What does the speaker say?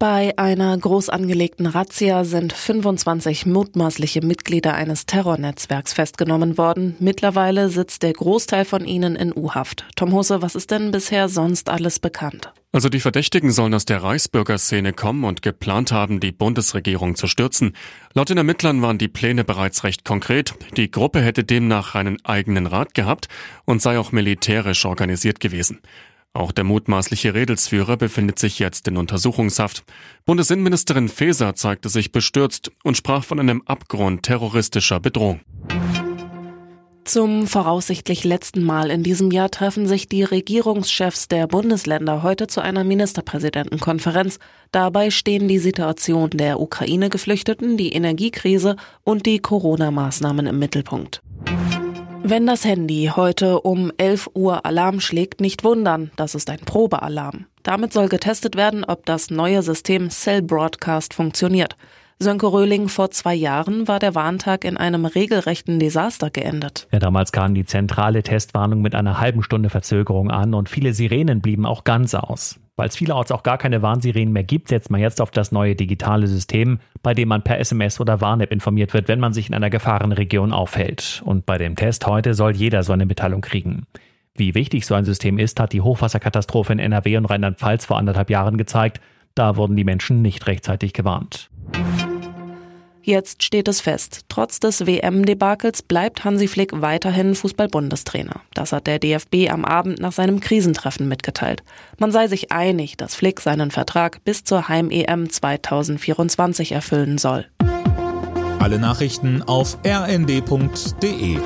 Bei einer groß angelegten Razzia sind 25 mutmaßliche Mitglieder eines Terrornetzwerks festgenommen worden. Mittlerweile sitzt der Großteil von ihnen in U-Haft. Tom Hose, was ist denn bisher sonst alles bekannt? Also die Verdächtigen sollen aus der Reichsbürgerszene kommen und geplant haben, die Bundesregierung zu stürzen. Laut den Ermittlern waren die Pläne bereits recht konkret. Die Gruppe hätte demnach einen eigenen Rat gehabt und sei auch militärisch organisiert gewesen. Auch der mutmaßliche Redelsführer befindet sich jetzt in Untersuchungshaft. Bundesinnenministerin Faeser zeigte sich bestürzt und sprach von einem Abgrund terroristischer Bedrohung. Zum voraussichtlich letzten Mal in diesem Jahr treffen sich die Regierungschefs der Bundesländer heute zu einer Ministerpräsidentenkonferenz. Dabei stehen die Situation der Ukraine-Geflüchteten, die Energiekrise und die Corona-Maßnahmen im Mittelpunkt. Wenn das Handy heute um 11 Uhr Alarm schlägt, nicht wundern, das ist ein Probealarm. Damit soll getestet werden, ob das neue System Cell Broadcast funktioniert. Sönke Röhling, vor zwei Jahren war der Warntag in einem regelrechten Desaster geendet. Ja, damals kam die zentrale Testwarnung mit einer halben Stunde Verzögerung an und viele Sirenen blieben auch ganz aus. Weil es vielerorts auch gar keine Warnsirenen mehr gibt, setzt man jetzt auf das neue digitale System, bei dem man per SMS oder Warn-App informiert wird, wenn man sich in einer Gefahrenregion aufhält. Und bei dem Test heute soll jeder so eine Mitteilung kriegen. Wie wichtig so ein System ist, hat die Hochwasserkatastrophe in NRW und Rheinland-Pfalz vor anderthalb Jahren gezeigt. Da wurden die Menschen nicht rechtzeitig gewarnt. Jetzt steht es fest. Trotz des WM-Debakels bleibt Hansi Flick weiterhin Fußball-Bundestrainer. Das hat der DFB am Abend nach seinem Krisentreffen mitgeteilt. Man sei sich einig, dass Flick seinen Vertrag bis zur Heim-EM 2024 erfüllen soll. Alle Nachrichten auf rnd.de